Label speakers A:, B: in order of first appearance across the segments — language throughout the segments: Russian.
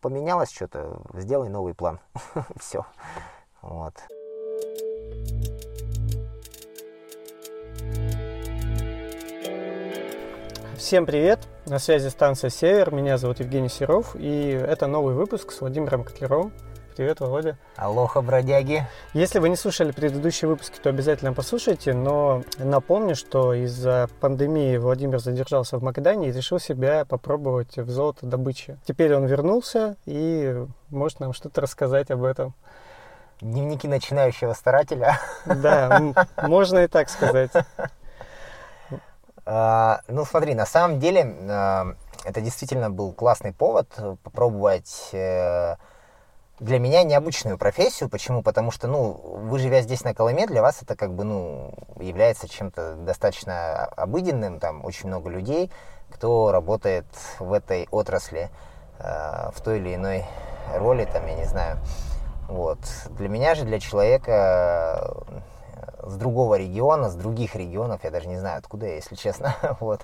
A: поменялось что-то, сделай новый план. Все. Вот.
B: Всем привет! На связи станция «Север». Меня зовут Евгений Серов, и это новый выпуск с Владимиром Котлеровым. Привет, Володя.
A: Алоха, бродяги.
B: Если вы не слушали предыдущие выпуски, то обязательно послушайте, но напомню, что из-за пандемии Владимир задержался в Магадане и решил себя попробовать в золотодобыче. Теперь он вернулся и может нам что-то рассказать об этом.
A: Дневники начинающего старателя.
B: Да, можно и так сказать.
A: А, ну, смотри, на самом деле а, это действительно был классный повод попробовать э, для меня необычную профессию. Почему? Потому что, ну, вы живя здесь на Колыме, для вас это как бы, ну, является чем-то достаточно обыденным. Там очень много людей, кто работает в этой отрасли э, в той или иной роли, там, я не знаю. Вот. Для меня же, для человека э, с другого региона, с других регионов, я даже не знаю, откуда я, если честно, вот,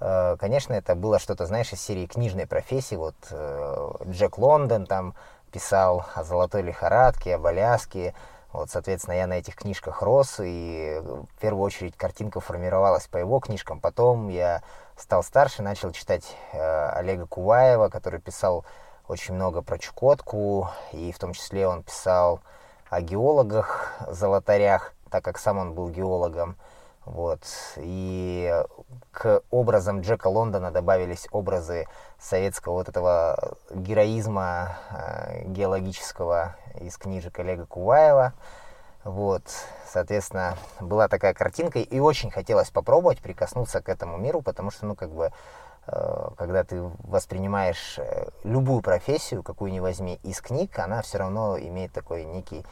A: э, конечно, это было что-то, знаешь, из серии книжной профессии, вот, э, Джек Лондон, там, писал о золотой лихорадке, об Аляске. Вот, соответственно, я на этих книжках рос, и в первую очередь картинка формировалась по его книжкам. Потом я стал старше, начал читать э, Олега Куваева, который писал очень много про Чукотку, и в том числе он писал о геологах, золотарях, так как сам он был геологом. Вот. И к образам Джека Лондона добавились образы советского вот этого героизма э, геологического из книжек Олега Куваева. Вот, соответственно, была такая картинка, и очень хотелось попробовать прикоснуться к этому миру, потому что, ну, как бы, э, когда ты воспринимаешь э, любую профессию, какую ни возьми, из книг, она все равно имеет такой некий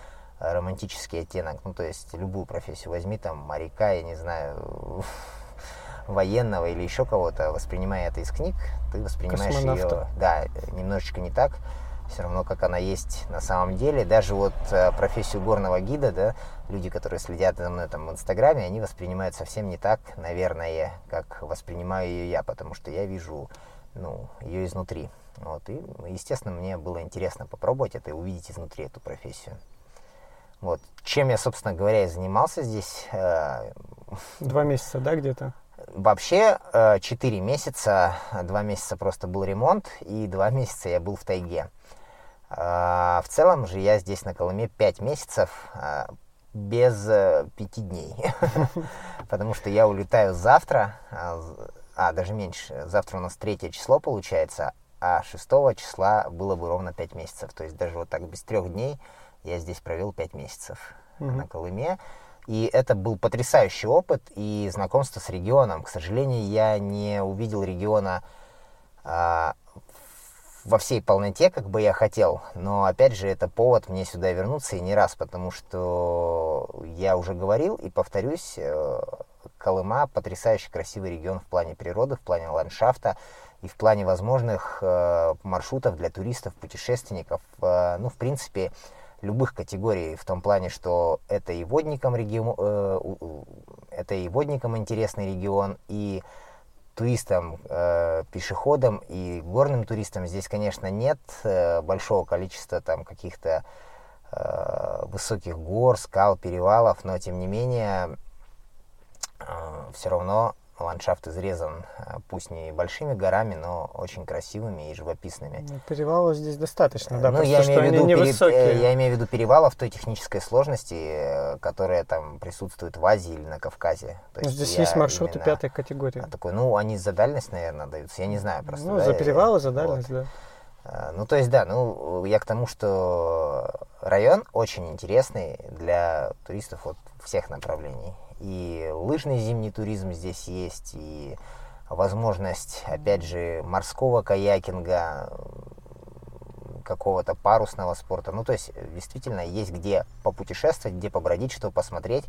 A: романтический оттенок. Ну, то есть любую профессию возьми, там, моряка, я не знаю, военного или еще кого-то, воспринимая это из книг, ты воспринимаешь ее, да, немножечко не так, все равно, как она есть на самом деле. Даже вот э, профессию горного гида, да, люди, которые следят за мной там в Инстаграме, они воспринимают совсем не так, наверное, как воспринимаю ее я, потому что я вижу, ну, ее изнутри. Вот, и, естественно, мне было интересно попробовать это и увидеть изнутри эту профессию. Вот. Чем я, собственно говоря, и занимался здесь. Э,
B: Два месяца, да, где-то?
A: Вообще, 4 э, месяца, 2 месяца просто был ремонт, и 2 месяца я был в тайге. Э, в целом же я здесь на Колыме 5 месяцев без 5 дней. Потому что я улетаю завтра, а даже меньше, завтра у нас 3 число получается, а 6 числа было бы ровно 5 месяцев. То есть даже вот так без 3 дней я здесь провел 5 месяцев угу. на Колыме. И это был потрясающий опыт и знакомство с регионом. К сожалению, я не увидел региона а, во всей полноте, как бы я хотел. Но опять же, это повод мне сюда вернуться и не раз, потому что я уже говорил и повторюсь, э, Колыма потрясающе красивый регион в плане природы, в плане ландшафта и в плане возможных э, маршрутов для туристов, путешественников. Э, ну, в принципе, любых категорий, в том плане, что это и водникам, регион, э, это и водникам интересный регион, и туристам, э, пешеходам и горным туристам здесь, конечно, нет э, большого количества там каких-то э, высоких гор, скал, перевалов, но тем не менее э, все равно ландшафт изрезан, э, пусть не большими горами, но очень красивыми и живописными.
B: Ну, перевалов здесь достаточно, да,
A: ну, просто, я имею в виду, пере... Я имею в виду перевалов той технической сложности, э, которая там присутствует в Азии или на Кавказе.
B: То ну, есть здесь есть маршруты именно... пятой категории. А,
A: такой, ну, они за дальность, наверное, даются, я не знаю просто.
B: Ну, да, за перевалы, за дальность, вот. да.
A: А, ну, то есть, да, ну, я к тому, что район очень интересный для туристов вот всех направлений и лыжный зимний туризм здесь есть, и возможность, опять же, морского каякинга, какого-то парусного спорта. Ну, то есть, действительно, есть где попутешествовать, где побродить, что посмотреть.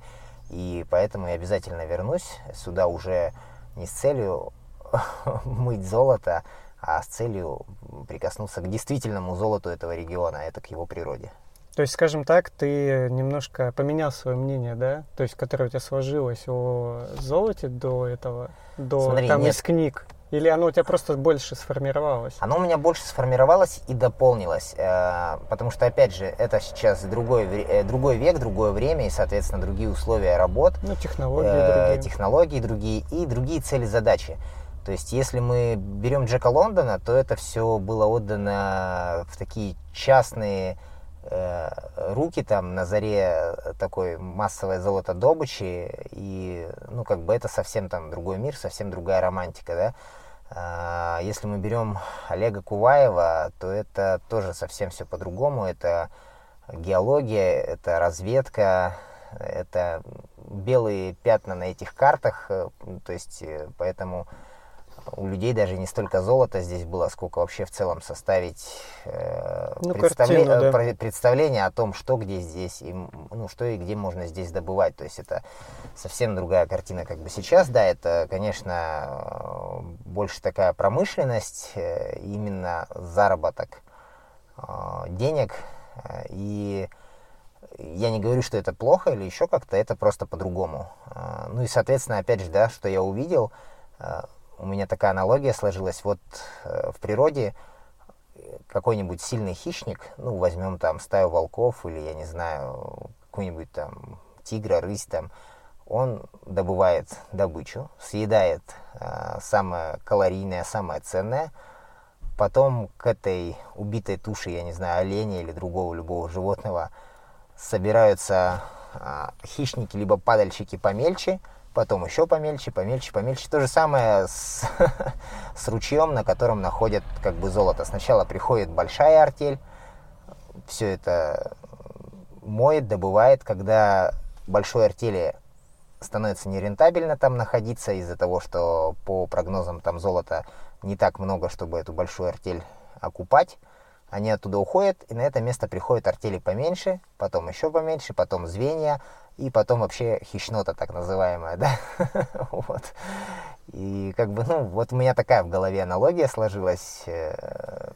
A: И поэтому я обязательно вернусь сюда уже не с целью мыть золото, а с целью прикоснуться к действительному золоту этого региона, а это к его природе.
B: То есть, скажем так, ты немножко поменял свое мнение, да? То есть, которое у тебя сложилось о золоте до этого, до
A: Смотри,
B: там
A: нет,
B: из книг. Или оно у тебя просто больше сформировалось?
A: Оно у меня больше сформировалось и дополнилось, э, потому что, опять же, это сейчас другой, э, другой век, другое время и, соответственно, другие условия работ.
B: Ну, технологии э, другие.
A: Технологии другие и другие цели, задачи. То есть, если мы берем Джека Лондона, то это все было отдано в такие частные руки там на заре такой массовой золотодобычи, и, ну, как бы это совсем там другой мир, совсем другая романтика, да. А, если мы берем Олега Куваева, то это тоже совсем все по-другому, это геология, это разведка, это белые пятна на этих картах, э, то есть, э, поэтому у людей даже не столько золота здесь было, сколько вообще в целом составить э, ну, представле... картину, да. представление о том, что где здесь, и, ну, что и где можно здесь добывать. То есть это совсем другая картина как бы сейчас. Да, это, конечно, больше такая промышленность, э, именно заработок э, денег. Э, и я не говорю, что это плохо или еще как-то, это просто по-другому. Э, ну и, соответственно, опять же, да, что я увидел, э, у меня такая аналогия сложилась. Вот э, в природе какой-нибудь сильный хищник, ну, возьмем там стаю волков или, я не знаю, какой-нибудь там тигра, рысь там, он добывает добычу, съедает э, самое калорийное, самое ценное, потом к этой убитой туше, я не знаю, оленя или другого любого животного собираются э, хищники либо падальщики помельче, потом еще помельче, помельче, помельче. То же самое с, с ручьем, на котором находят как бы золото. Сначала приходит большая артель, все это моет, добывает, когда большой артели становится нерентабельно там находиться из-за того, что по прогнозам там золота не так много, чтобы эту большую артель окупать. Они оттуда уходят, и на это место приходят артели поменьше, потом еще поменьше, потом звенья, и потом вообще хищнота так называемая, да, вот. И как бы, ну, вот у меня такая в голове аналогия сложилась. Э,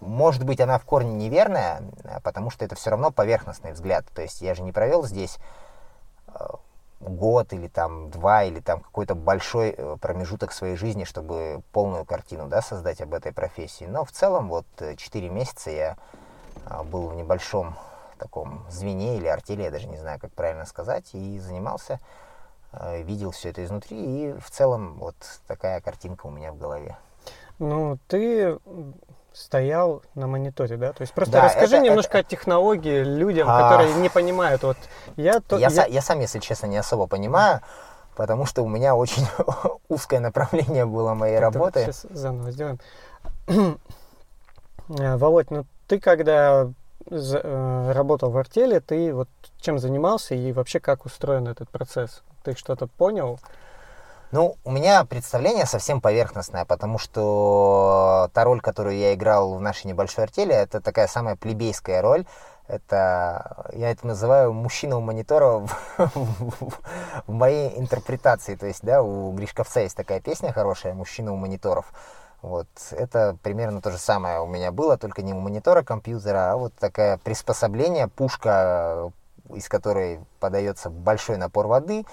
A: может быть, она в корне неверная, потому что это все равно поверхностный взгляд. То есть я же не провел здесь э, год или там два или там какой-то большой э, промежуток своей жизни, чтобы полную картину, да, создать об этой профессии. Но в целом вот четыре месяца я был в небольшом таком звене или артели, я даже не знаю, как правильно сказать, и занимался, э, видел все это изнутри, и в целом вот такая картинка у меня в голове.
B: Ну, ты стоял на мониторе, да? То есть просто да, расскажи это, немножко это... о технологии людям, а... которые не понимают. Вот я,
A: то, я, я... я сам, если честно, не особо понимаю, потому что у меня очень узкое направление было моей так, работы.
B: Сейчас заново сделаем. Володь, ну ты когда работал в артели, ты вот чем занимался и вообще как устроен этот процесс? Ты что-то понял?
A: Ну, у меня представление совсем поверхностное, потому что та роль, которую я играл в нашей небольшой артели, это такая самая плебейская роль. Это, я это называю мужчина у монитора в моей интерпретации. То есть, да, у Гришковца есть такая песня хорошая «Мужчина у мониторов». Вот, это примерно то же самое у меня было, только не у монитора компьютера, а вот такое приспособление, пушка, из которой подается большой напор воды,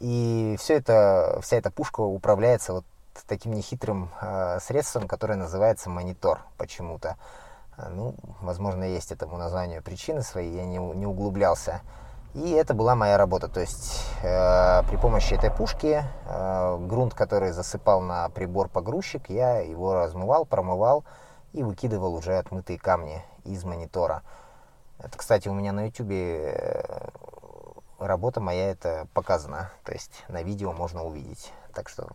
A: и все это, вся эта пушка управляется вот таким нехитрым э, средством, которое называется монитор почему-то. Ну, возможно, есть этому названию причины свои, я не, не углублялся. И это была моя работа. То есть э, при помощи этой пушки э, грунт, который засыпал на прибор погрузчик, я его размывал, промывал и выкидывал уже отмытые камни из монитора. Это, кстати, у меня на YouTube э, работа моя это показана. То есть на видео можно увидеть. Так что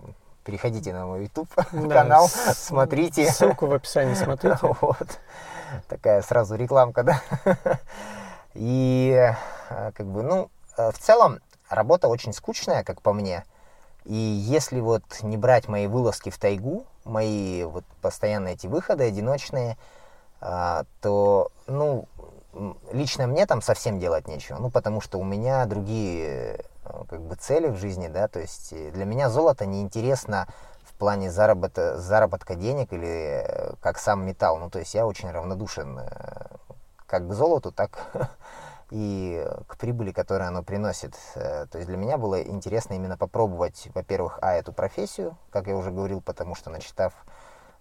A: переходите на мой YouTube да, канал, смотрите.
B: Ссылку в описании смотрите.
A: Вот. Такая сразу рекламка, да. И как бы, ну, э, в целом работа очень скучная, как по мне. И если вот не брать мои вылазки в тайгу, мои вот постоянные эти выходы одиночные, э, то, ну, лично мне там совсем делать нечего. Ну, потому что у меня другие как бы цели в жизни, да, то есть для меня золото неинтересно в плане заработка, заработка денег или как сам металл. Ну, то есть я очень равнодушен как к золоту, так и к прибыли, которую оно приносит. Э, то есть для меня было интересно именно попробовать, во-первых, а, эту профессию, как я уже говорил, потому что начитав,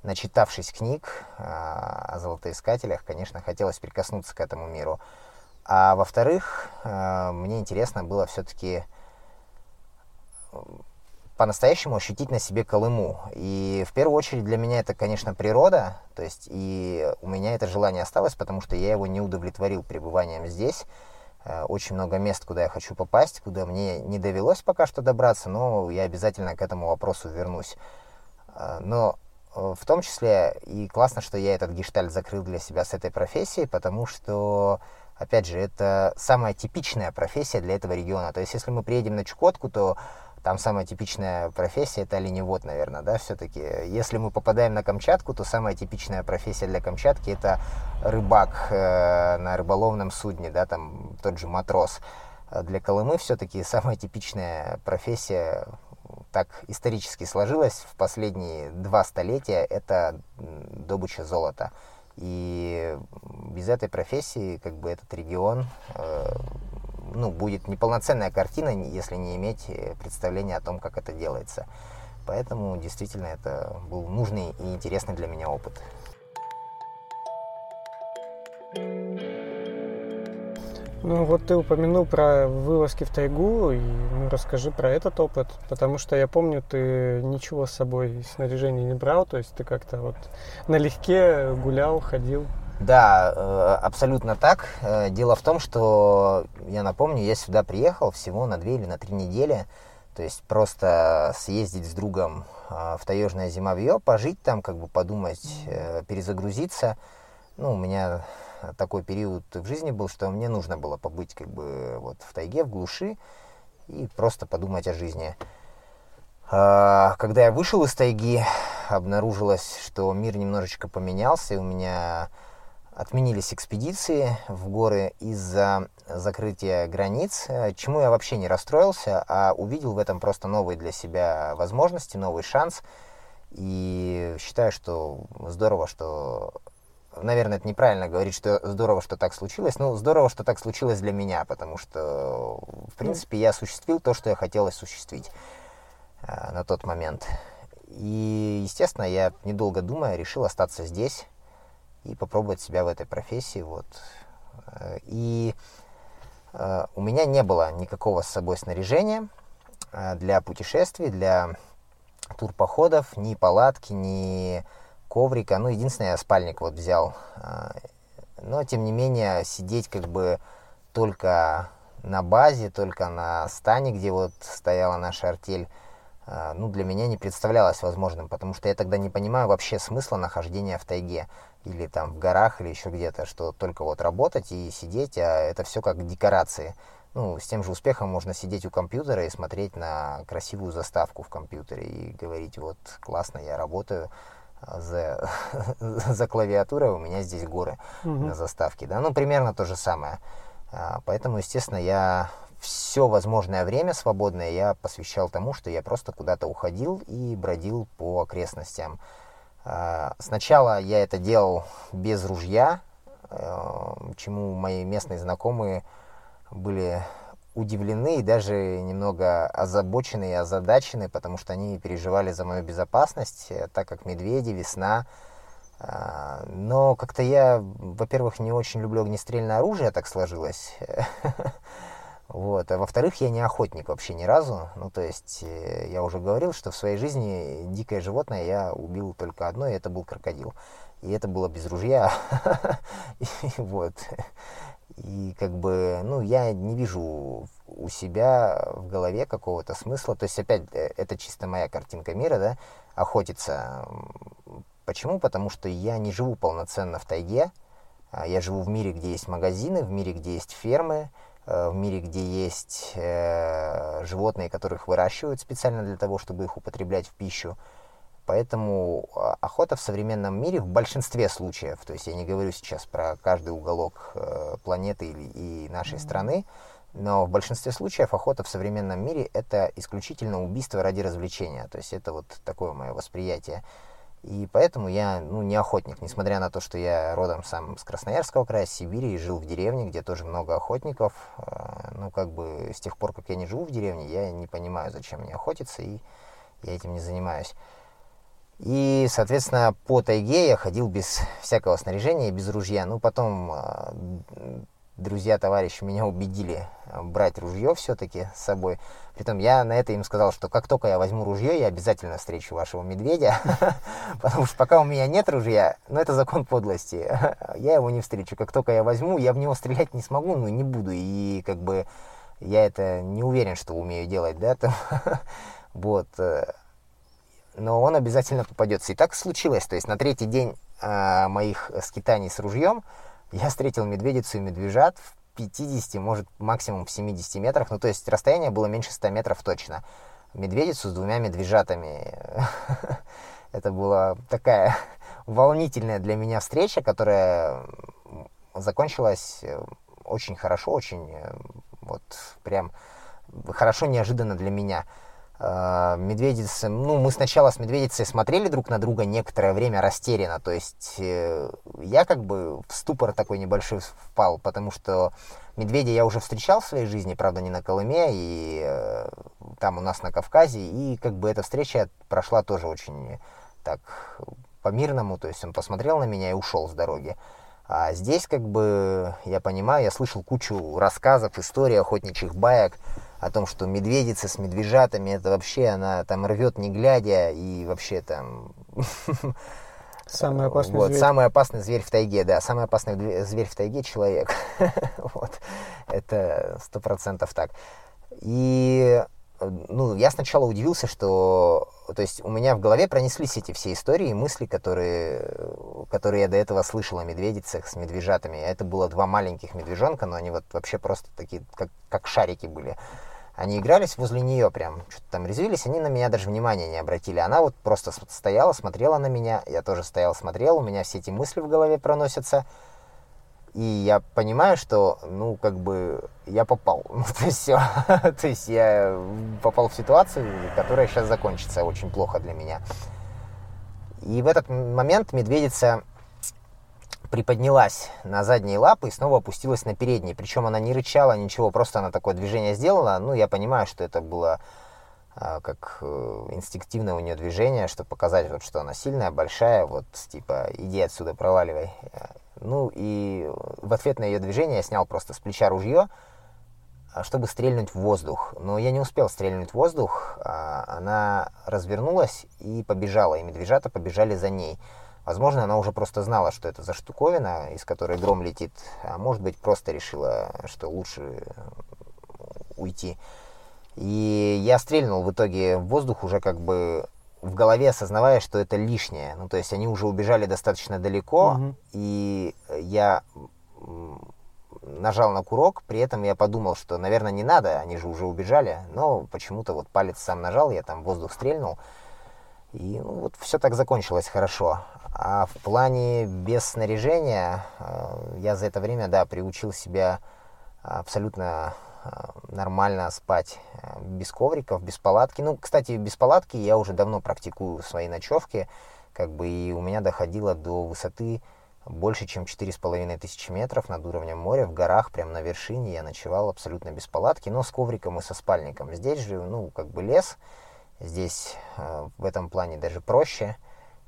A: начитавшись книг а, о золотоискателях, конечно, хотелось прикоснуться к этому миру. А во-вторых, э, мне интересно было все-таки по-настоящему ощутить на себе Колыму. И в первую очередь для меня это, конечно, природа, то есть и у меня это желание осталось, потому что я его не удовлетворил пребыванием здесь. Э, очень много мест, куда я хочу попасть, куда мне не довелось пока что добраться, но я обязательно к этому вопросу вернусь. Э, но э, в том числе и классно, что я этот гештальт закрыл для себя с этой профессией, потому что опять же, это самая типичная профессия для этого региона. То есть, если мы приедем на Чукотку, то там самая типичная профессия это оленевод, наверное, да, все-таки. Если мы попадаем на Камчатку, то самая типичная профессия для Камчатки это рыбак э, на рыболовном судне, да, там тот же матрос. А для Колымы все-таки самая типичная профессия, так исторически сложилась в последние два столетия, это добыча золота. И без этой профессии, как бы этот регион э, ну, будет неполноценная картина, если не иметь э, представления о том, как это делается. Поэтому действительно это был нужный и интересный для меня опыт.
B: Ну вот ты упомянул про вылазки в тайгу, и ну, расскажи про этот опыт, потому что я помню, ты ничего с собой снаряжения не брал, то есть ты как-то вот налегке гулял, ходил.
A: Да, э, абсолютно так. Э, дело в том, что, я напомню, я сюда приехал всего на две или на три недели. То есть просто съездить с другом э, в таежное зимовье, пожить там, как бы подумать, перезагрузиться. Ну, у меня такой период в жизни был, что мне нужно было побыть как бы вот в тайге, в глуши и просто подумать о жизни. Когда я вышел из тайги, обнаружилось, что мир немножечко поменялся, и у меня отменились экспедиции в горы из-за закрытия границ, э, чему я вообще не расстроился, а увидел в этом просто новые для себя возможности, новый шанс. И считаю, что здорово, что... Наверное, это неправильно говорить, что здорово, что так случилось. но здорово, что так случилось для меня, потому что, в принципе, я осуществил то, что я хотел осуществить э, на тот момент. И, естественно, я, недолго думая, решил остаться здесь, и попробовать себя в этой профессии. Вот. Э, и э, у меня не было никакого с собой снаряжения э, для путешествий, для турпоходов, ни палатки, ни коврика. Ну, единственное, я спальник вот взял. Но, тем не менее, сидеть как бы только на базе, только на стане, где вот стояла наша артель, ну, для меня не представлялось возможным, потому что я тогда не понимаю вообще смысла нахождения в тайге или там в горах, или еще где-то, что только вот работать и сидеть, а это все как декорации. Ну, с тем же успехом можно сидеть у компьютера и смотреть на красивую заставку в компьютере и говорить, вот, классно, я работаю, а за, за клавиатурой у меня здесь горы угу. на заставке, да, ну, примерно то же самое. А, поэтому, естественно, я все возможное время свободное я посвящал тому, что я просто куда-то уходил и бродил по окрестностям. А, сначала я это делал без ружья, э, чему мои местные знакомые были удивлены и даже немного озабочены и озадачены, потому что они переживали за мою безопасность, э, так как медведи, весна. А, но как-то я, во-первых, не очень люблю огнестрельное оружие, так сложилось. Вот. А во-вторых, я не охотник вообще ни разу. Ну, то есть, э, я уже говорил, что в своей жизни дикое животное я убил только одно, и это был крокодил. И это было без ружья. Вот. И как бы, ну, я не вижу у себя в голове какого-то смысла. То есть, опять, э, это чисто моя картинка мира, да, охотиться. Почему? Потому что я не живу полноценно в тайге. А я живу в мире, где есть магазины, в мире, где есть фермы, в мире, где есть э, животные, которых выращивают специально для того, чтобы их употреблять в пищу. Поэтому а, охота в современном мире в большинстве случаев, то есть я не говорю сейчас про каждый уголок э, планеты и нашей страны, но в большинстве случаев охота в современном мире это исключительно убийство ради развлечения. То есть это вот такое мое восприятие. И поэтому я, ну, не охотник, несмотря на то, что я родом сам с Красноярского края, Сибири, и жил в деревне, где тоже много охотников. Э, ну, как бы с тех пор, как я не живу в деревне, я не понимаю, зачем мне охотиться, и я этим не занимаюсь. И, соответственно, по тайге я ходил без всякого снаряжения, без ружья. Ну, потом э, друзья, товарищи меня убедили э, брать ружье все-таки с собой. Притом я на это им сказал, что как только я возьму ружье, я обязательно встречу вашего медведя, потому что пока у меня нет ружья, ну это закон подлости, я его не встречу. Как только я возьму, я в него стрелять не смогу, ну не буду. И как бы я это не уверен, что умею делать, да, там, вот. Э, но он обязательно попадется. И так случилось. То есть на третий день э, моих скитаний с ружьем я встретил медведицу и медвежат в 50, может максимум в 70 метрах. Ну то есть расстояние было меньше 100 метров точно. Медведицу с двумя медвежатами. Это была такая волнительная для меня встреча, которая закончилась э, очень хорошо, очень э, вот прям хорошо неожиданно для меня. Э, медведицы, ну, мы сначала с медведицей смотрели друг на друга некоторое время растерянно, то есть э, я как бы в ступор такой небольшой впал, потому что медведя я уже встречал в своей жизни, правда, не на Колыме, и э, там у нас на Кавказе, и как бы эта встреча прошла тоже очень так по-мирному, то есть он посмотрел на меня и ушел с дороги. А здесь как бы, я понимаю, я слышал кучу рассказов, историй, охотничьих баек, о том, что медведица с медвежатами, это вообще она там рвет не глядя, и вообще там...
B: Самый опасный
A: вот,
B: зверь.
A: Самый опасный зверь в тайге, да. Самый опасный зверь в тайге — человек. вот. Это сто процентов так. И ну, я сначала удивился, что, то есть у меня в голове пронеслись эти все истории и мысли, которые, которые я до этого слышал о медведицах с медвежатами. Это было два маленьких медвежонка, но они вот вообще просто такие, как, как шарики были. Они игрались возле нее прям, что-то там резвились, они на меня даже внимания не обратили. Она вот просто стояла, смотрела на меня, я тоже стоял, смотрел, у меня все эти мысли в голове проносятся. И я понимаю, что, ну, как бы, я попал. Ну, то есть все. то есть я попал в ситуацию, которая сейчас закончится очень плохо для меня. И в этот момент медведица приподнялась на задние лапы и снова опустилась на передние. Причем она не рычала, ничего, просто она такое движение сделала. Ну, я понимаю, что это было а, как э, инстинктивное у нее движение, чтобы показать, вот, что она сильная, большая, вот, типа, иди отсюда, проваливай. Ну, и в ответ на ее движение я снял просто с плеча ружье, а, чтобы стрельнуть в воздух. Но я не успел стрельнуть в воздух, а, она развернулась и побежала, и медвежата побежали за ней. Возможно, она уже просто знала, что это за штуковина, из которой гром летит, а может быть, просто решила, что лучше уйти. И я стрельнул в итоге в воздух уже как бы в голове осознавая, что это лишнее. Ну, то есть они уже убежали достаточно далеко, угу. и я нажал на курок, при этом я подумал, что, наверное, не надо, они же уже убежали, но почему-то вот палец сам нажал, я там воздух стрельнул, и ну, вот все так закончилось хорошо. А в плане без снаряжения э, я за это время, да, приучил себя абсолютно э, нормально спать э, без ковриков, без палатки. Ну, кстати, без палатки я уже давно практикую свои ночевки, как бы и у меня доходило до высоты больше, чем четыре с половиной тысячи метров над уровнем моря, в горах, прямо на вершине я ночевал абсолютно без палатки, но с ковриком и со спальником. Здесь же, ну, как бы лес, здесь э, в этом плане даже проще,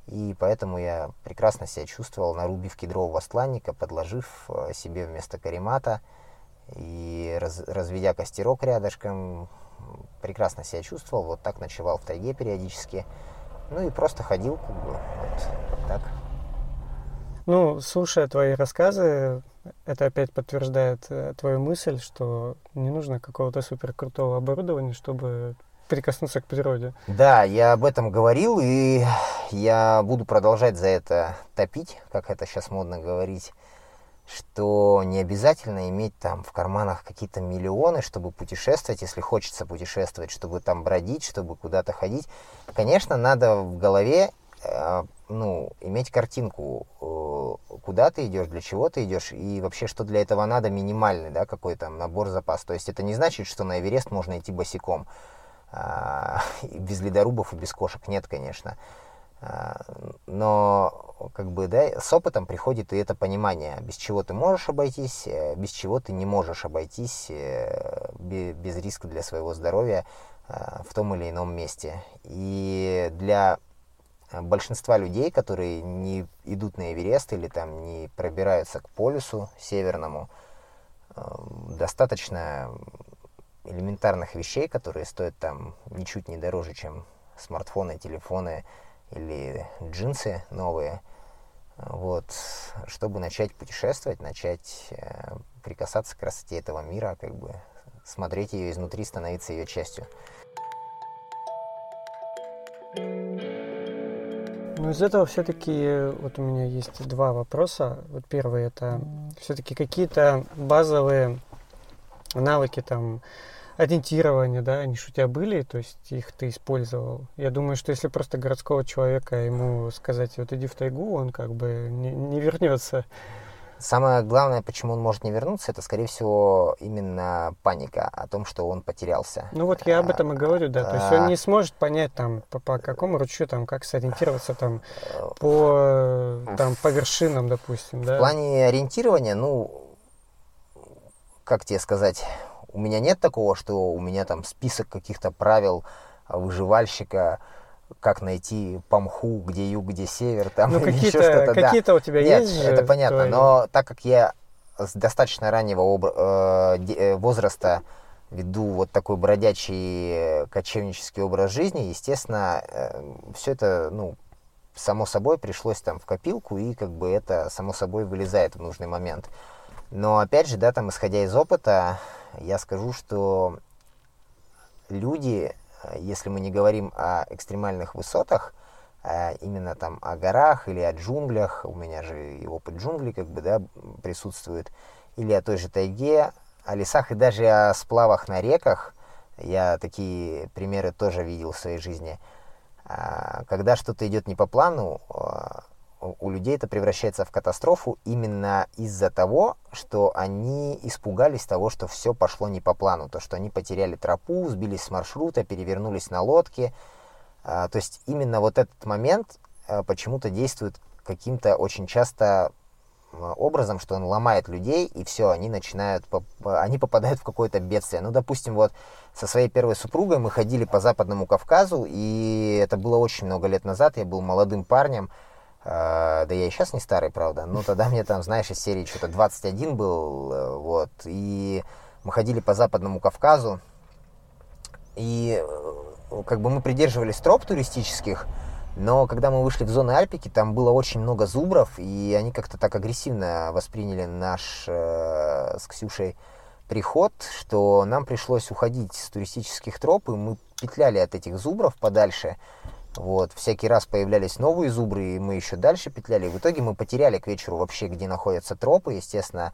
A: и поэтому я прекрасно себя чувствовал, нарубив кедрового стланника, подложив э, себе вместо каремата и раз, разведя костерок рядышком, прекрасно себя чувствовал, вот так ночевал в тайге периодически, ну и просто ходил, как бы, вот так.
B: Ну, слушая твои рассказы, это опять подтверждает э, твою мысль, что не нужно какого-то супер крутого оборудования, чтобы прикоснуться к природе.
A: Да, я об этом говорил, и я буду продолжать за это топить, как это сейчас модно говорить, что не обязательно иметь там в карманах какие-то миллионы, чтобы путешествовать, если хочется путешествовать, чтобы там бродить, чтобы куда-то ходить. Конечно, надо в голове э, ну, иметь картинку, э, куда ты идешь, для чего ты идешь, и вообще, что для этого надо, минимальный, да, какой там набор запас. То есть это не значит, что на Эверест можно идти босиком. А, без ледорубов и без кошек нет, конечно. А, но как бы, да, с опытом приходит и это понимание, без чего ты можешь обойтись, э, без чего ты не можешь обойтись э, без риска для своего здоровья э, в том или ином месте. И для большинства людей, которые не идут на Эверест или там не пробираются к полюсу северному, достаточно элементарных вещей, которые стоят там ничуть не дороже, чем смартфоны, телефоны, или джинсы новые, вот, чтобы начать путешествовать, начать э, прикасаться к красоте этого мира, как бы смотреть ее изнутри, становиться ее частью.
B: Ну, из этого все-таки вот у меня есть два вопроса. Вот первый это все-таки какие-то базовые навыки там ориентирования, да, они же у тебя были, то есть их ты использовал. Я думаю, что если просто городского человека ему сказать, вот иди в тайгу, он как бы не, не вернется.
A: Самое главное, почему он может не вернуться, это, скорее всего, именно паника о том, что он потерялся.
B: Ну вот я об этом и говорю, да. То есть он не сможет понять там по, по какому ручью там как сориентироваться там по там по вершинам, допустим, да.
A: В плане ориентирования, ну, как тебе сказать, у меня нет такого, что у меня там список каких-то правил выживальщика, как найти помху, где юг, где север, там
B: ну, какие-то, какие-то да. у тебя
A: Нет,
B: есть
A: это понятно, твои... но так как я с достаточно раннего об... Э, э, возраста веду вот такой бродячий кочевнический образ жизни, естественно, э, все это, ну, само собой пришлось там в копилку, и как бы это само собой вылезает в нужный момент. Но опять же, да, там, исходя из опыта, я скажу, что люди, если мы не говорим о экстремальных высотах, а именно там о горах или о джунглях, у меня же и опыт джунглей как бы, да, присутствует, или о той же тайге, о лесах и даже о сплавах на реках, я такие примеры тоже видел в своей жизни. А, когда что-то идет не по плану, а, у людей это превращается в катастрофу именно из-за того, что они испугались того, что все пошло не по плану, то, что они потеряли тропу, сбились с маршрута, перевернулись на лодке. А, то есть именно вот этот момент а, почему-то действует каким-то очень часто образом, что он ломает людей, и все, они начинают, они попадают в какое-то бедствие. Ну, допустим, вот со своей первой супругой мы ходили по Западному Кавказу, и это было очень много лет назад, я был молодым парнем, да я и сейчас не старый, правда. Ну, тогда мне там, знаешь, из серии что-то 21 был, э, вот. И мы ходили по Западному Кавказу. И э, как бы мы придерживались троп туристических, но когда мы вышли в зоны Альпики, там было очень много зубров, и они как-то так агрессивно восприняли наш э, с Ксюшей приход, что нам пришлось уходить с туристических троп, и мы петляли от этих зубров подальше. Вот, всякий раз появлялись новые зубры, и мы еще дальше петляли. В итоге мы потеряли к вечеру вообще, где находятся тропы. Естественно,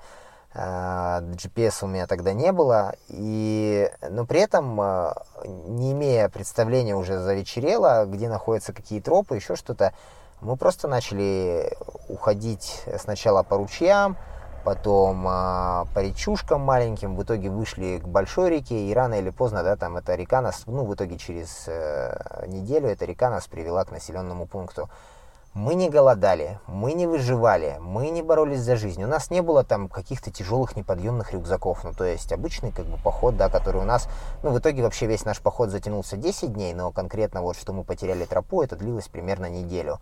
A: GPS э, у меня тогда не было. И, но при этом, э, не имея представления уже завечерело, где находятся какие тропы, еще что-то, мы просто начали уходить сначала по ручьям, потом а, по речушкам маленьким, в итоге вышли к большой реке, и рано или поздно, да, там эта река нас, ну, в итоге через э, неделю эта река нас привела к населенному пункту. Мы не голодали, мы не выживали, мы не боролись за жизнь. У нас не было там каких-то тяжелых неподъемных рюкзаков. Ну, то есть обычный как бы поход, да, который у нас... Ну, в итоге вообще весь наш поход затянулся 10 дней, но конкретно вот, что мы потеряли тропу, это длилось примерно неделю.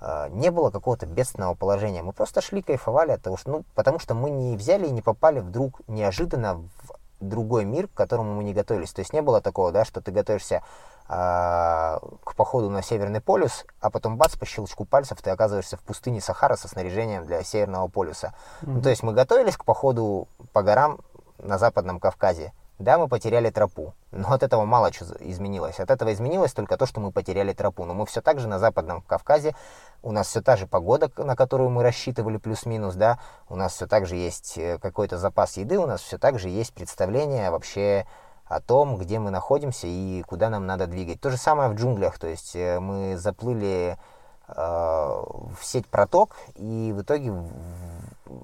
A: А, не было какого-то бедственного положения. Мы просто шли, кайфовали от того, что, ну, потому что мы не взяли и не попали вдруг неожиданно в другой мир, к которому мы не готовились. То есть не было такого, да, что ты готовишься э, к походу на Северный полюс, а потом бац, по щелчку пальцев ты оказываешься в пустыне Сахара со снаряжением для Северного полюса. Mm-hmm. Ну, то есть мы готовились к походу по горам на Западном Кавказе. Да, мы потеряли тропу, но от этого мало чего изменилось. От этого изменилось только то, что мы потеряли тропу. Но мы все так же на Западном Кавказе, у нас все та же погода, на которую мы рассчитывали плюс-минус, да, у нас все так же есть э, какой-то запас еды, у нас все так же есть представление вообще о том, где мы находимся и куда нам надо двигать. То же самое в джунглях, то есть э, мы заплыли в сеть проток и в итоге,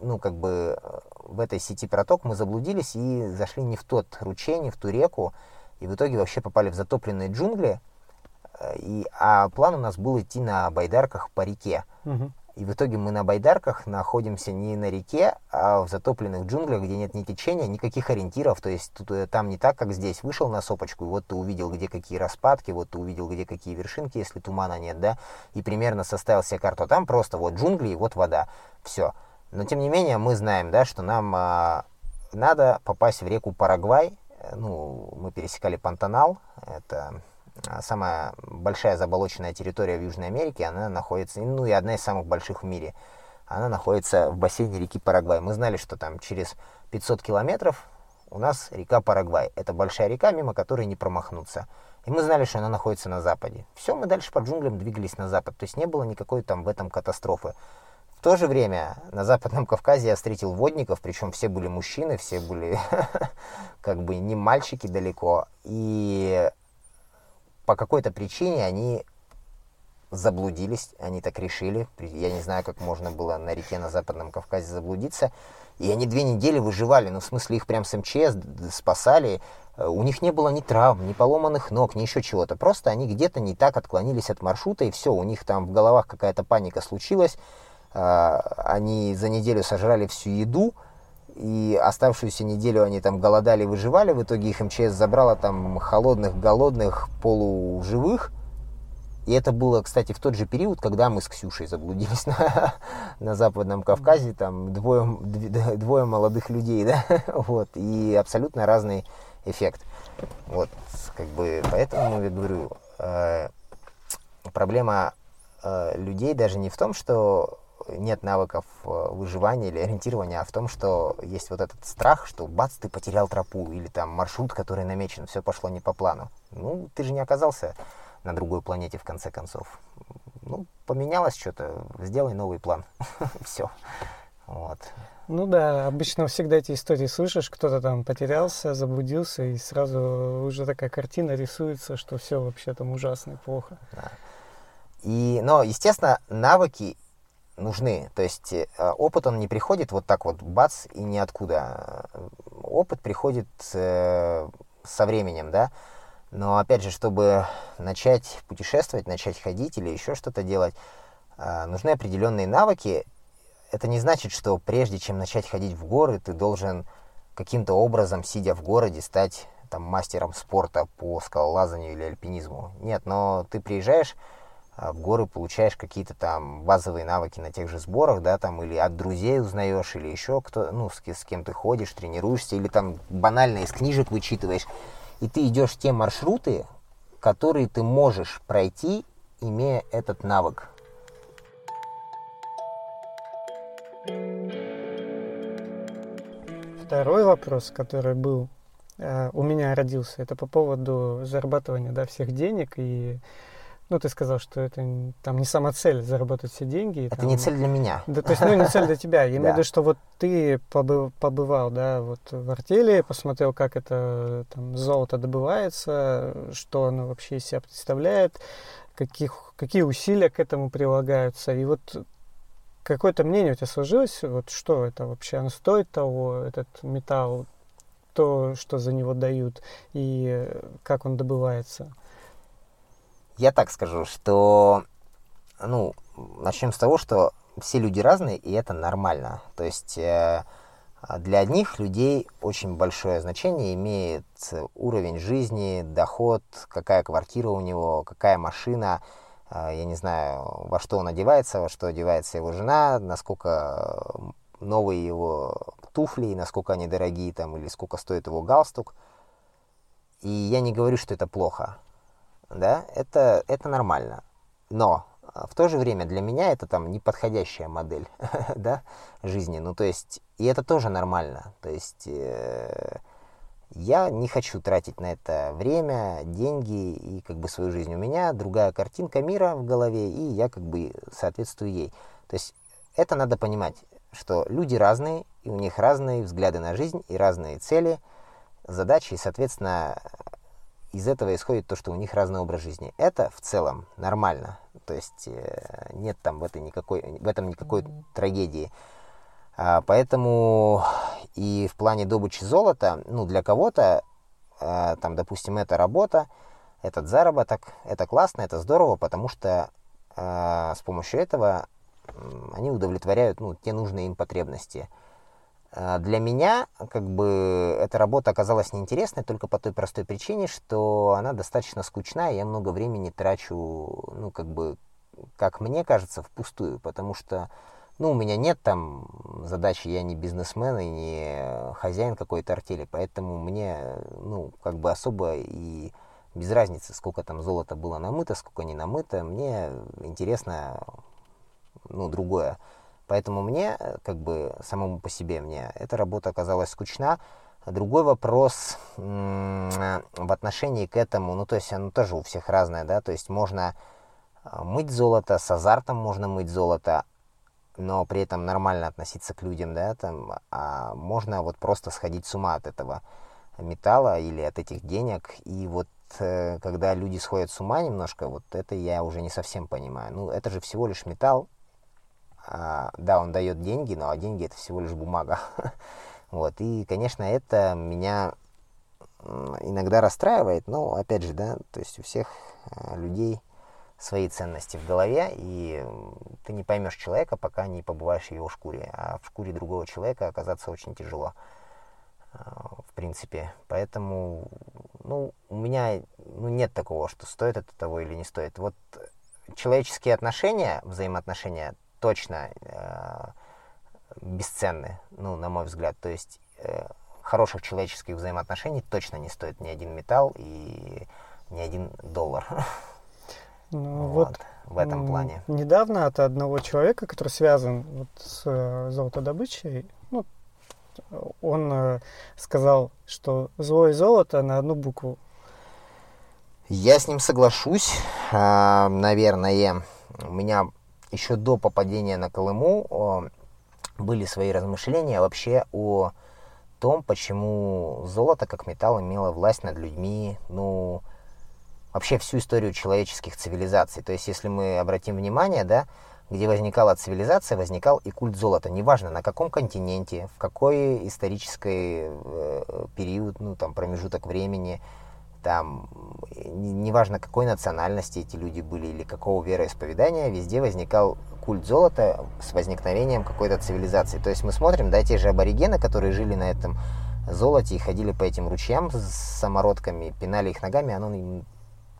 A: ну, как бы в этой сети проток мы заблудились и зашли не в тот ручей, не в ту реку, и в итоге вообще попали в затопленные джунгли, И, а план у нас был идти на байдарках по реке.
B: Мгм.
A: И в итоге мы на байдарках находимся не на реке, а в затопленных джунглях, где нет ни течения, никаких ориентиров. То есть тут, э, там не так, как здесь. Вышел на сопочку, и вот ты увидел, где какие распадки, вот ты увидел, где какие вершинки, если тумана нет, да, и примерно составил себе карту. А там просто вот джунгли и вот вода. Все. Но тем не менее мы знаем, да, что нам а, надо попасть в реку Парагвай. Э, Ну, мы пересекали Пантанал. Это самая большая заболоченная территория в Южной Америке, она находится, ну и одна из самых больших в мире. Она находится в бассейне реки Парагвай. Мы знали, что там через 500 километров у нас река Парагвай. Это большая река, мимо которой не промахнуться. И мы знали, что она находится на западе. Все, мы дальше по джунглям двигались на запад. То есть не было никакой там в этом катастрофы. В то же время на Западном Кавказе я встретил водников, причем все были мужчины, все были как бы не мальчики далеко. И по какой-то причине они заблудились, они так решили. Я не знаю, как можно было на реке на Западном Кавказе заблудиться. И они две недели выживали, ну, в смысле, их прям с МЧС спасали. Э, У них не было ни травм, ни поломанных ног, ни еще чего-то. Просто они где-то не так отклонились от маршрута, и все, у них там в головах какая-то паника случилась. Э, Они за неделю сожрали всю еду, и оставшуюся неделю они там голодали, выживали. В итоге их МЧС забрала там холодных, голодных, полуживых. И это было, кстати, в тот же период, когда мы с Ксюшей заблудились на, на Западном Кавказе. Там двое, дв- двое молодых людей, да, вот. И абсолютно разный эффект. Вот, как бы, поэтому я говорю, э, проблема э, людей даже не в том, что нет навыков э, выживания или ориентирования, а в том, что есть вот этот страх, что бац, ты потерял тропу, или там маршрут, который намечен, все пошло не по плану. Ну, ты же не оказался на другой планете в конце концов. Ну, поменялось что-то, сделай новый план. Все. Вот.
B: Ну да, обычно всегда эти истории слышишь, кто-то там потерялся, заблудился, и сразу уже такая картина рисуется, что все вообще там ужасно и плохо.
A: И, но, естественно, навыки нужны. То есть э, опыт, он не приходит вот так вот, бац, и ниоткуда. Опыт приходит э, со временем, да. Но, опять же, чтобы начать путешествовать, начать ходить или еще что-то делать, э, нужны определенные навыки. Это не значит, что прежде чем начать ходить в горы, ты должен каким-то образом, сидя в городе, стать там, мастером спорта по скалолазанию или альпинизму. Нет, но ты приезжаешь в горы, получаешь какие-то там базовые навыки на тех же сборах, да, там, или от друзей узнаешь, или еще кто, ну, с, с кем ты ходишь, тренируешься, или там банально из книжек вычитываешь. И ты идешь те маршруты, которые ты можешь пройти, имея этот навык.
B: Второй вопрос, который был э, у меня родился, это по поводу зарабатывания да, всех денег. И ну, ты сказал, что это там не сама цель заработать все деньги.
A: Это
B: там-
A: не цель для меня.
B: Да, то есть, ну, не цель для тебя. Я имею в виду, что вот ты побы- побывал, да, вот в артели, посмотрел, как это там золото добывается, что оно вообще из себя представляет, каких, какие усилия к этому прилагаются. И вот какое-то мнение у тебя сложилось, вот что это вообще, оно стоит того, этот металл, то, что за него дают, и э, как он добывается.
A: Я так скажу, что, ну, начнем с того, что все люди разные, и это нормально. То есть э, для одних людей очень большое значение имеет уровень жизни, доход, какая квартира у него, какая машина, э, я не знаю, во что он одевается, во что одевается его жена, насколько э, новые его туфли, насколько они дорогие там, или сколько стоит его галстук. И я не говорю, что это плохо да, это, это нормально. Но а, в то же время для меня это там неподходящая модель, да, жизни. Ну, то есть, и это тоже нормально. То есть, э, я не хочу тратить на это время, деньги и как бы свою жизнь. У меня другая картинка мира в голове, и я как бы соответствую ей. То есть, это надо понимать, что люди разные, и у них разные взгляды на жизнь и разные цели, задачи, и, соответственно, из этого исходит то, что у них разный образ жизни. Это в целом нормально. То есть э, нет там в, этой никакой, в этом никакой трагедии. А, поэтому и в плане добычи золота, ну, для кого-то, а, там, допустим, эта работа, этот заработок. Это классно, это здорово, потому что э, с помощью этого они удовлетворяют ну, те нужные им потребности. А, для меня как бы эта работа оказалась неинтересной только по той простой причине, что она достаточно скучная, я много времени трачу, ну как бы, как мне кажется, впустую, потому что ну, у меня нет там задачи, я не бизнесмен и не хозяин какой-то артели, поэтому мне, ну, как бы особо и без разницы, сколько там золота было намыто, сколько не намыто, мне интересно, ну, другое. Поэтому мне, как бы, самому по себе мне эта работа оказалась скучна. Другой вопрос в отношении к этому, ну, то есть оно тоже у всех разное, да, то есть можно а, мыть золото, с азартом можно мыть золото, но при этом нормально относиться к людям, да, там, а можно вот просто сходить с ума от этого металла или от этих денег, и вот э, когда люди сходят с ума немножко, вот это я уже не совсем понимаю. Ну, это же всего лишь металл, да, он дает деньги, но а деньги это всего лишь бумага. вот, и, конечно, это меня иногда расстраивает, но, опять же, да, то есть у всех а, людей свои ценности в голове, и ты не поймешь человека, пока не побываешь в его шкуре. А в шкуре другого человека оказаться очень тяжело, а, в принципе. Поэтому, ну, у меня ну, нет такого, что стоит это того или не стоит. Вот человеческие отношения, взаимоотношения точно э, бесценны, ну, на мой взгляд. То есть э, хороших человеческих взаимоотношений точно не стоит ни один металл и ни один доллар.
B: Ну, вот, вот
A: в этом плане.
B: Недавно от одного человека, который связан вот с э, золотодобычей, ну, он э, сказал, что злое золото на одну букву.
A: Я с ним соглашусь, э, наверное. У меня еще до попадения на Колыму были свои размышления вообще о том, почему золото как металл имело власть над людьми, ну, вообще всю историю человеческих цивилизаций. То есть, если мы обратим внимание, да, где возникала цивилизация, возникал и культ золота. Неважно, на каком континенте, в какой исторический э, период, ну, там, промежуток времени, там, неважно, какой национальности эти люди были или какого вероисповедания, везде возникал культ золота с возникновением какой-то цивилизации. То есть мы смотрим, да, те же аборигены, которые жили на этом золоте и ходили по этим ручьям с самородками, пинали их ногами, оно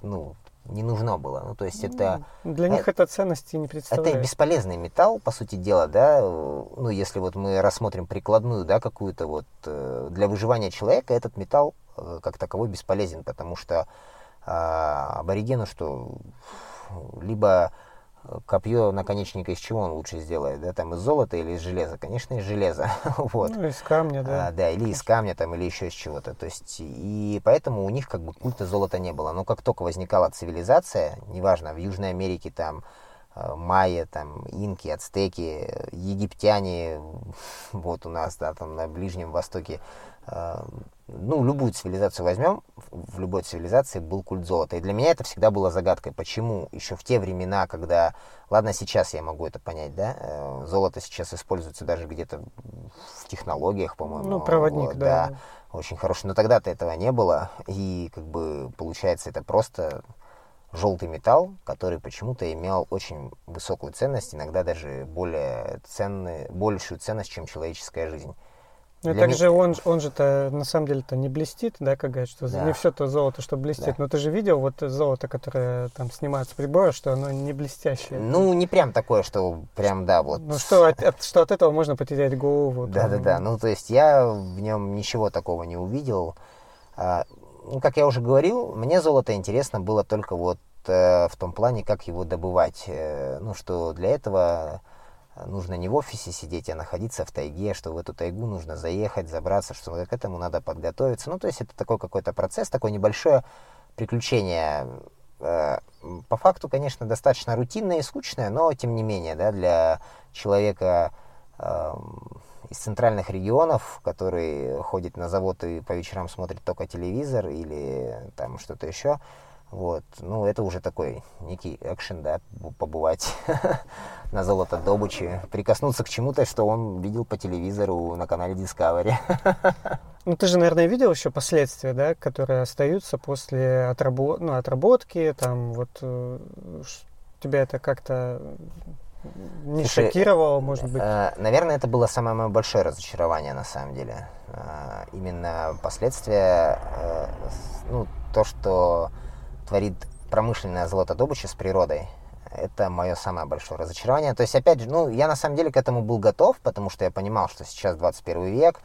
A: ну, не нужно было. Ну, то есть это...
B: Для них это ценности не представляет.
A: Это бесполезный металл, по сути дела, да, ну, если вот мы рассмотрим прикладную, да, какую-то вот, э, для выживания человека этот металл э, как таковой бесполезен, потому что а, аборигену что, либо копье наконечника из чего он лучше сделает, да, там из золота или из железа? Конечно, из железа, вот.
B: Ну, из камня, да.
A: А, да, или из камня там, или еще из чего-то, то есть, и поэтому у них как бы культа золота не было, но как только возникала цивилизация, неважно, в Южной Америке там, э, майя, там, инки, ацтеки, египтяне, вот у нас, да, там на Ближнем Востоке, ну, любую цивилизацию возьмем, в любой цивилизации был культ золота. И для меня это всегда было загадкой, почему еще в те времена, когда, ладно, сейчас я могу это понять, да, э, золото сейчас используется даже где-то в технологиях, по-моему.
B: Ну, проводник, вот, да.
A: да. Очень хороший. Но тогда-то этого не было, и как бы получается это просто желтый металл, который почему-то имел очень высокую ценность, иногда даже более ценный, большую ценность, чем человеческая жизнь.
B: Ну, и также меня... он, он же-то на самом деле-то не блестит, да, как говорят, что да. не все то золото, что блестит. Да. Но ты же видел вот золото, которое там снимается прибора, что оно не блестящее.
A: Ну, не прям такое, что прям, да, вот.
B: Ну, что от, от, что от этого можно потерять голову.
A: Да-да-да, ну, то есть я в нем ничего такого не увидел. А, ну, как я уже говорил, мне золото интересно было только вот э, в том плане, как его добывать. Э, ну, что для этого нужно не в офисе сидеть, а находиться в тайге, что в эту тайгу нужно заехать, забраться, что к этому надо подготовиться. Ну, то есть это такой какой-то процесс, такое небольшое приключение. Э, по факту, конечно, достаточно рутинное и скучное, но тем не менее, да, для человека эм, из центральных регионов, который ходит на завод и по вечерам смотрит только телевизор или там что-то еще, вот. Ну, это уже такой некий экшен, да, побывать на золото добычи, прикоснуться к чему-то, что он видел по телевизору на канале Discovery.
B: Ну, ты же, наверное, видел еще последствия, да, которые остаются после отработ... ну, отработки, там, вот, э, тебя это как-то не Слушай, шокировало, может быть? Э,
A: наверное, это было самое мое большое разочарование, на самом деле. Э, именно последствия, э, ну, то, что творит промышленная золотодобыча с природой, это мое самое большое разочарование. То есть, опять же, ну, я на самом деле к этому был готов, потому что я понимал, что сейчас 21 век,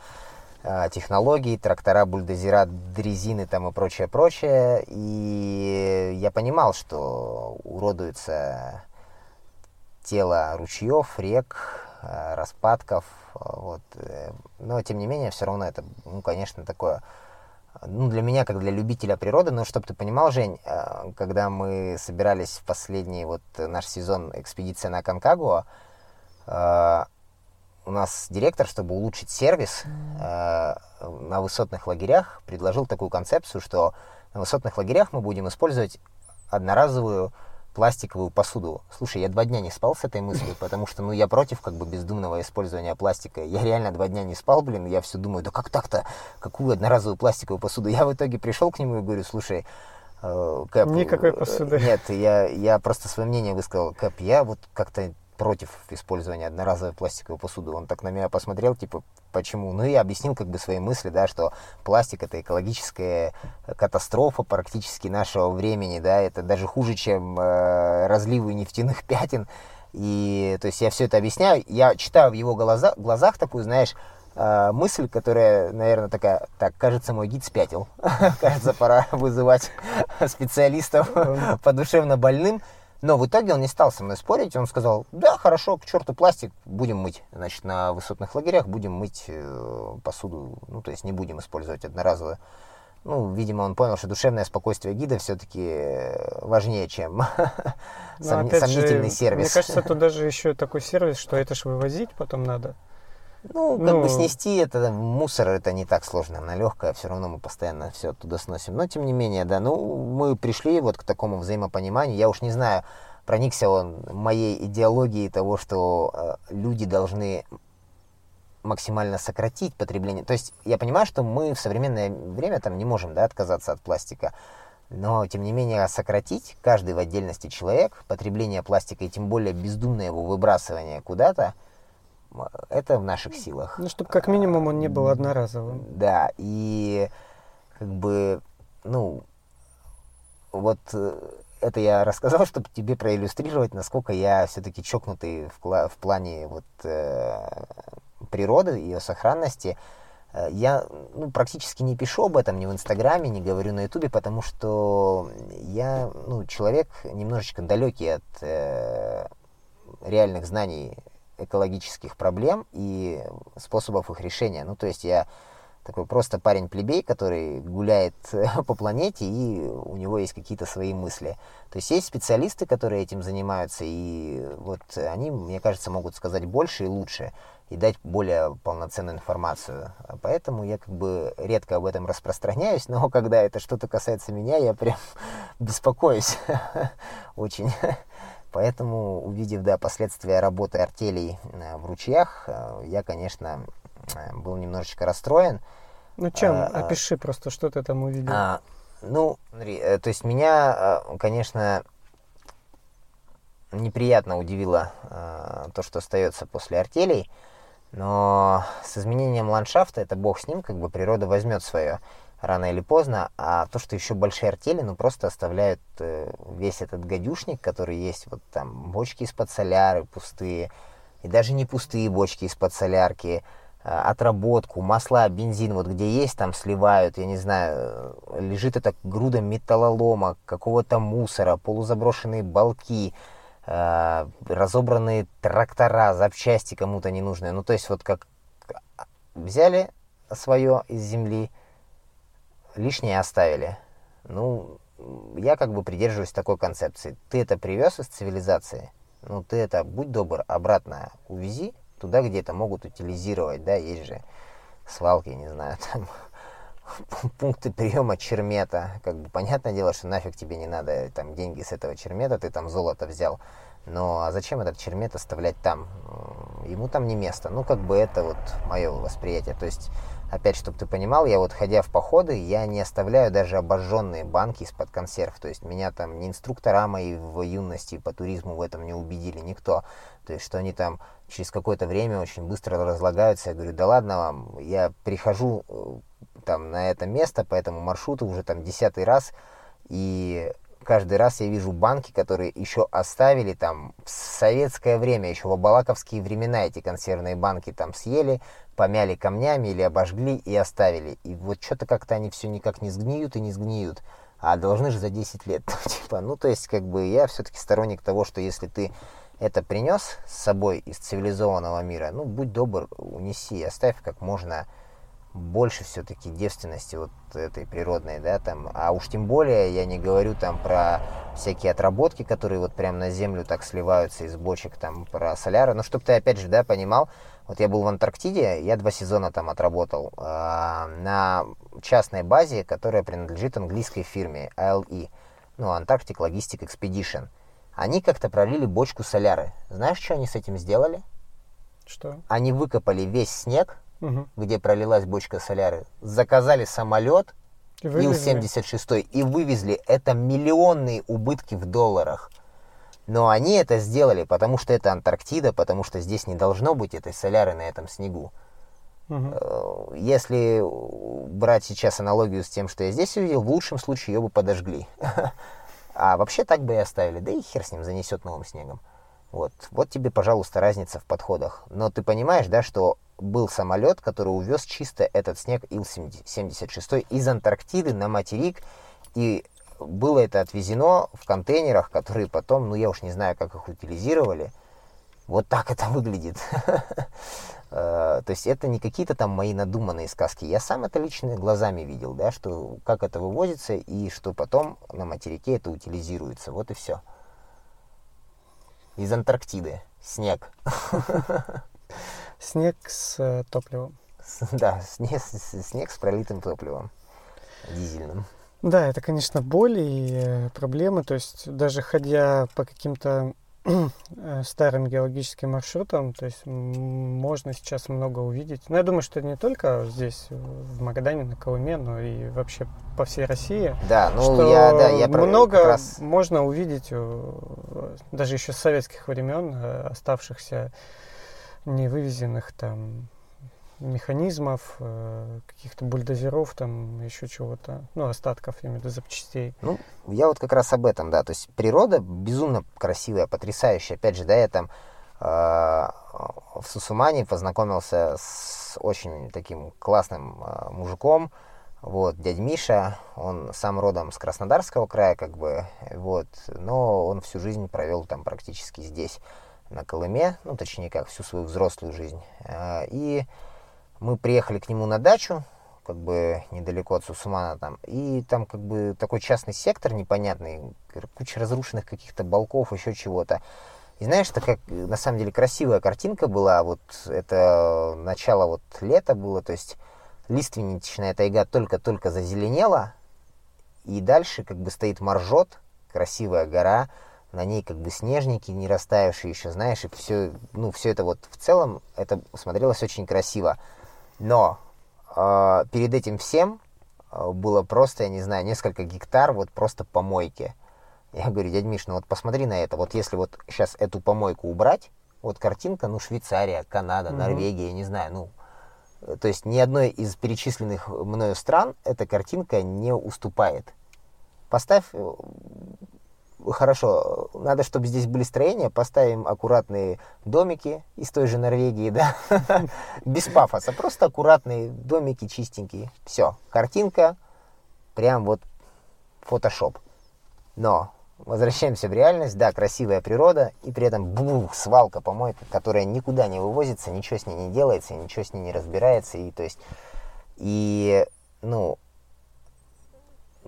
A: технологии, трактора, бульдозера, дрезины там и прочее, прочее. И я понимал, что уродуется тело ручьев, рек, э, распадков. Вот. Э, но, тем не менее, все равно это, ну, конечно, такое ну, для меня, как для любителя природы, но чтобы ты понимал, Жень, когда мы собирались в последний вот наш сезон экспедиция на Конкагуа, у нас директор, чтобы улучшить сервис на высотных лагерях, предложил такую концепцию, что на высотных лагерях мы будем использовать одноразовую пластиковую посуду. Слушай, я два дня не спал с этой мыслью, потому что, ну, я против как бы бездумного использования пластика. Я реально два дня не спал, блин, я все думаю, да как так-то? Какую одноразовую пластиковую посуду? Я в итоге пришел к нему и говорю, слушай,
B: э, Кэп... Никакой посуды.
A: Нет, я, я просто свое мнение высказал. Кэп, я вот как-то против использования одноразовой пластиковой посуды. Он так на меня посмотрел, типа, почему? Ну, и объяснил как бы свои мысли, да, что пластик это экологическая катастрофа практически нашего времени, да, это даже хуже, чем э, разливы нефтяных пятен. И, то есть, я все это объясняю, я читаю в его глаза, глазах такую, знаешь, э, мысль, которая, наверное, такая, так, кажется, мой гид спятил. Кажется, пора вызывать специалистов по душевно больным. Но в итоге он не стал со мной спорить, он сказал, да, хорошо, к черту пластик, будем мыть. Значит, на высотных лагерях будем мыть э, посуду, ну, то есть не будем использовать одноразовую. Ну, видимо, он понял, что душевное спокойствие гида все-таки важнее, чем сом... сомнительный
B: же,
A: сервис.
B: Мне кажется, тут даже еще такой сервис, что это же вывозить потом надо.
A: Ну, как ну, бы снести это, мусор, это не так сложно, на легкое, все равно мы постоянно все оттуда сносим. Но, тем не менее, да, ну, мы пришли вот к такому взаимопониманию. Я уж не знаю, проникся он моей идеологией того, что э, люди должны максимально сократить потребление. То есть я понимаю, что мы в современное время там не можем да, отказаться от пластика, но тем не менее сократить каждый в отдельности человек потребление пластика и тем более бездумное его выбрасывание куда-то – это в наших силах.
B: Ну, чтобы как минимум он не был одноразовым.
A: Да, и как бы, ну, вот э, это я рассказал, чтобы тебе проиллюстрировать, насколько я все-таки чокнутый в, в плане вот э, природы, ее сохранности. Э, я ну, практически не пишу об этом ни в Инстаграме, не говорю на Ютубе, потому что я ну, человек немножечко далекий от э, реальных знаний экологических проблем и способов их решения. Ну, то есть я такой просто парень-плебей, который гуляет по планете, и у него есть какие-то свои мысли. То есть есть специалисты, которые этим занимаются, и вот они, мне кажется, могут сказать больше и лучше, и дать более полноценную информацию. Поэтому я как бы редко об этом распространяюсь, но когда это что-то касается меня, я прям беспокоюсь очень. Поэтому, увидев да, последствия работы артелей э, в ручьях, э, я, конечно, э, был немножечко расстроен.
B: Ну, чем? А, Опиши просто, что ты там увидел. А,
A: ну, то есть меня, конечно, неприятно удивило то, что остается после артелей, но с изменением ландшафта, это бог с ним, как бы природа возьмет свое рано или поздно, а то, что еще большие артели, ну, просто оставляют э, весь этот гадюшник, который есть, вот там, бочки из-под соляры пустые, и даже не пустые бочки из-под солярки, э, отработку, масла, бензин, вот где есть, там сливают, я не знаю, лежит это груда металлолома, какого-то мусора, полузаброшенные балки, э, разобранные трактора, запчасти кому-то ненужные, ну, то есть вот как взяли свое из земли, лишнее оставили. Ну, я как бы придерживаюсь такой концепции. Ты это привез из цивилизации, ну ты это, будь добр, обратно увези туда, где это могут утилизировать, да, есть же свалки, не знаю, там пункты приема чермета. Как бы понятное дело, что нафиг тебе не надо там деньги с этого чермета, ты там золото взял. Но а зачем этот чермет оставлять там? Ему там не место. Ну, как бы это вот мое восприятие. То есть опять, чтобы ты понимал, я вот ходя в походы, я не оставляю даже обожженные банки из-под консерв. То есть меня там ни инструктора мои в юности по туризму в этом не убедили, никто. То есть, что они там через какое-то время очень быстро разлагаются. Я говорю, да ладно вам, я прихожу э, там на это место по этому маршруту уже там десятый раз, и каждый раз я вижу банки, которые еще оставили там в советское время, еще в абалаковские времена эти консервные банки там съели, помяли камнями или обожгли и оставили. И вот что-то как-то они все никак не сгниют и не сгниют. А должны же за 10 лет. типа, ну, то есть, как бы, я все-таки сторонник того, что если ты это принес с собой из цивилизованного мира, ну, будь добр, унеси, оставь как можно больше все-таки девственности вот этой природной, да, там, а уж тем более я не говорю там про всякие отработки, которые вот прям на землю так сливаются из бочек, там, про соляры, ну, чтобы ты опять же, да, понимал, вот я был в Антарктиде, я два сезона там отработал э, на частной базе, которая принадлежит английской фирме ALE, ну, Antarctic Logistic Expedition. Они как-то пролили бочку соляры. Знаешь, что они с этим сделали?
B: Что?
A: Они выкопали весь снег,
B: Угу.
A: где пролилась бочка соляры, заказали самолет Ил-76 и вывезли. Это миллионные убытки в долларах. Но они это сделали, потому что это Антарктида, потому что здесь не должно быть этой соляры на этом снегу.
B: Угу.
A: Если брать сейчас аналогию с тем, что я здесь увидел, в лучшем случае ее бы подожгли. А вообще так бы и оставили. Да и хер с ним занесет новым снегом. Вот. вот тебе, пожалуйста, разница в подходах. Но ты понимаешь, да, что был самолет, который увез чисто этот снег Ил-76 из Антарктиды на материк, и было это отвезено в контейнерах, которые потом, ну я уж не знаю, как их утилизировали. Вот так это выглядит. Э, то есть это не какие-то там мои надуманные сказки. Я сам это лично глазами видел, да, что как это вывозится и что потом на материке это утилизируется. Вот и все. Из Антарктиды. Снег.
B: Снег с э, топливом.
A: Да, снег, снег с пролитым топливом дизельным.
B: Да, это, конечно, боль и э, проблемы. То есть даже ходя по каким-то э, старым геологическим маршрутам, то есть можно сейчас много увидеть. Но я думаю, что не только здесь, в Магадане, на Колыме, но и вообще по всей России.
A: Да, ну
B: что
A: я, да, я
B: много
A: как раз-
B: можно увидеть э, даже еще с советских времен оставшихся невывезенных там механизмов, э, каких-то бульдозеров, там еще чего-то, ну, остатков, виду, запчастей.
A: Ну, я вот как раз об этом, да. То есть природа безумно красивая, потрясающая. Опять же, да, я там э, в Сусумане познакомился с очень таким классным э, мужиком, вот, дядь Миша, он сам родом с Краснодарского края, как бы, вот, но он всю жизнь провел там практически здесь, на Колыме, ну, точнее как, всю свою взрослую жизнь. Э, И мы приехали к нему на дачу, как бы недалеко от Сусумана там, и там как бы такой частный сектор непонятный, куча разрушенных каких-то балков, еще чего-то. И знаешь, такая на самом деле красивая картинка была, вот это начало вот лета было, то есть лиственничная тайга только-только зазеленела, и дальше как бы стоит моржот, красивая гора, на ней как бы снежники, не растаявшие еще, знаешь, и все, ну, все это вот в целом, это смотрелось очень красиво. Но э, перед этим всем э, было просто, я не знаю, несколько гектар вот просто помойки. Я говорю, дядь Миш, ну вот посмотри на это, вот если вот сейчас эту помойку убрать, вот картинка, ну, Швейцария, Канада,
B: Мгм.
A: Норвегия, я не знаю, ну, э, то есть ни одной из перечисленных мною стран эта картинка не уступает. Поставь, э, хорошо, надо, чтобы здесь были строения, поставим аккуратные домики из той же Норвегии, да, без пафоса, просто аккуратные домики чистенькие. Все, картинка, прям вот фотошоп. Но возвращаемся в реальность, да, красивая природа, и при этом бух, свалка помойка, которая никуда не вывозится, ничего с ней не делается, ничего с ней не разбирается, и то есть, и, ну,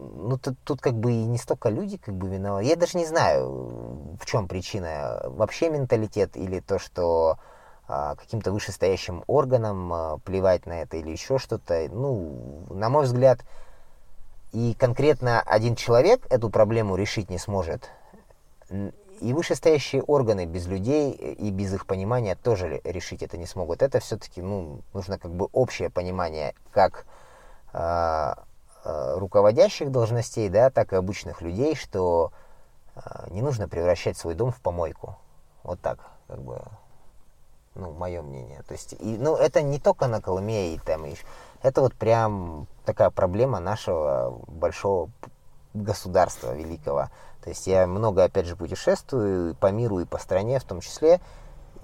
A: ну тут, тут как бы и не столько люди как бы виноваты. Я даже не знаю, в чем причина. Вообще менталитет или то, что а, каким-то вышестоящим органам а, плевать на это или еще что-то. Ну, на мой взгляд, и конкретно один человек эту проблему решить не сможет. И вышестоящие органы без людей и без их понимания тоже решить это не смогут. Это все-таки ну, нужно как бы общее понимание как э, руководящих должностей, да, так и обычных людей, что э, не нужно превращать свой дом в помойку. Вот так, как бы, ну, мое мнение. То есть, и, ну, это не только на Колыме и там, и, это вот прям такая проблема нашего большого государства великого. То есть я много, опять же, путешествую по миру и по стране в том числе.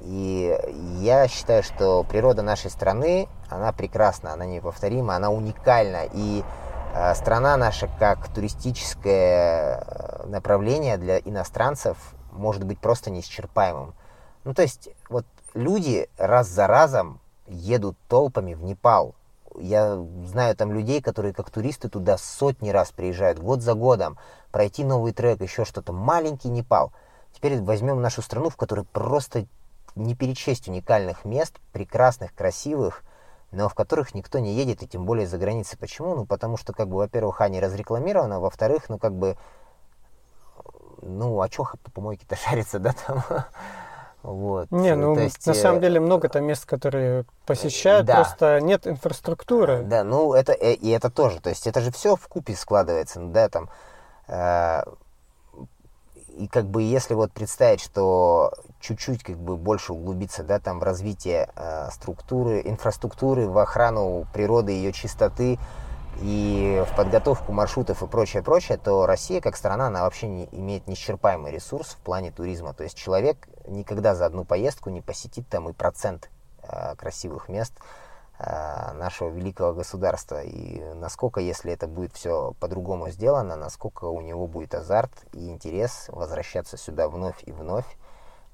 A: И я считаю, что природа нашей страны, она прекрасна, она неповторима, она уникальна. И э, страна наша как туристическое э, направление для иностранцев может быть просто неисчерпаемым. Ну, то есть, вот люди раз за разом едут толпами в Непал. Я знаю там людей, которые как туристы туда сотни раз приезжают, год за годом, пройти новый трек, еще что-то. Маленький Непал. Теперь возьмем нашу страну, в которой просто не перечесть уникальных мест, прекрасных, красивых, но в которых никто не едет, и тем более за границей. Почему? Ну, потому что, как бы, во-первых, они разрекламированы, во-вторых, ну, как бы, ну, а чё по помойке-то шарится, да, там?
B: Вот. Не, ну То есть, на самом э, деле много там мест, которые посещают, да. просто нет инфраструктуры.
A: Да, ну это э, и это тоже. То есть это же все в купе складывается, ну, да, там. Э, и как бы если вот представить, что чуть-чуть как бы больше углубиться, да, там в развитие э, структуры, инфраструктуры, в охрану природы, ее чистоты, и в подготовку маршрутов и прочее, прочее, то Россия как страна, она вообще не имеет неисчерпаемый ресурс в плане туризма. То есть человек никогда за одну поездку не посетит там и процент э, красивых мест нашего великого государства. И насколько, если это будет все по-другому сделано, насколько у него будет азарт и интерес возвращаться сюда вновь и вновь,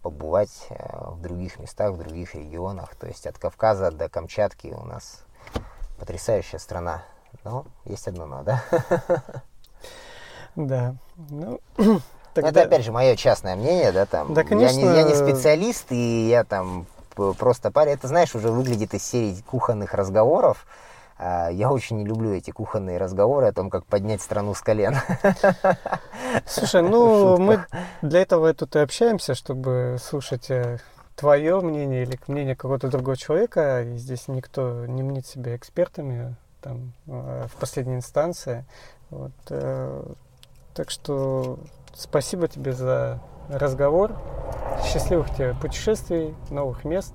A: побывать э, в других местах, в других регионах. То есть от Кавказа до Камчатки у нас потрясающая страна но есть одно но, да?
B: Да. Ну,
A: тогда... Это опять же мое частное мнение, да, там.
B: Да, конечно.
A: Я не, я не специалист, и я там просто парень. Это, знаешь, уже выглядит из серии кухонных разговоров. А, я очень не люблю эти кухонные разговоры о том, как поднять страну с колен.
B: Слушай, ну Шутка. мы для этого тут и общаемся, чтобы слушать э, твое мнение или мнение какого-то другого человека. И здесь никто не мнит себя экспертами там, э, в последней инстанции. Вот, э, так что спасибо тебе за разговор. Счастливых тебе путешествий, новых мест.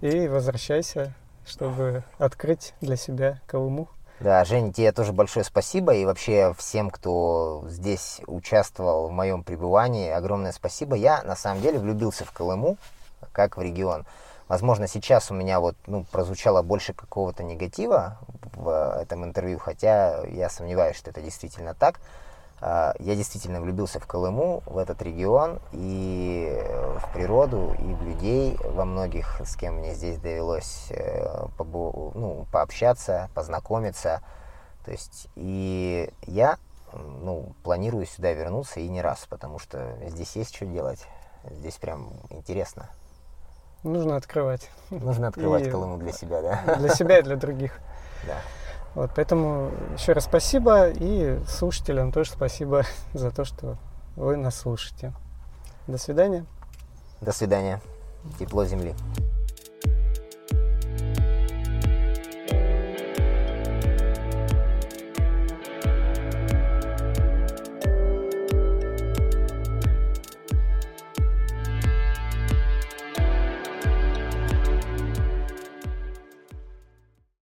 B: И возвращайся, чтобы открыть для себя Колыму.
A: Да, Женя, тебе тоже большое спасибо. И вообще всем, кто здесь участвовал в моем пребывании, огромное спасибо. Я на самом деле влюбился в Колыму, как в регион. Возможно, сейчас у меня вот, ну, прозвучало больше какого-то негатива в этом интервью, хотя я сомневаюсь, что это действительно так. А, я действительно влюбился в Колыму, в этот регион, и в природу, и в людей, во многих, с кем мне здесь довелось э, ну, пообщаться, познакомиться. То есть, и я ну, планирую сюда вернуться и не раз, потому что здесь есть что делать. Здесь прям интересно.
B: Нужно открывать.
A: Нужно открывать и Колыму для себя, да?
B: Для себя и для других.
A: Да.
B: Вот, поэтому еще раз спасибо и слушателям тоже спасибо за то, что вы нас слушаете. До свидания.
A: До свидания. Тепло земли.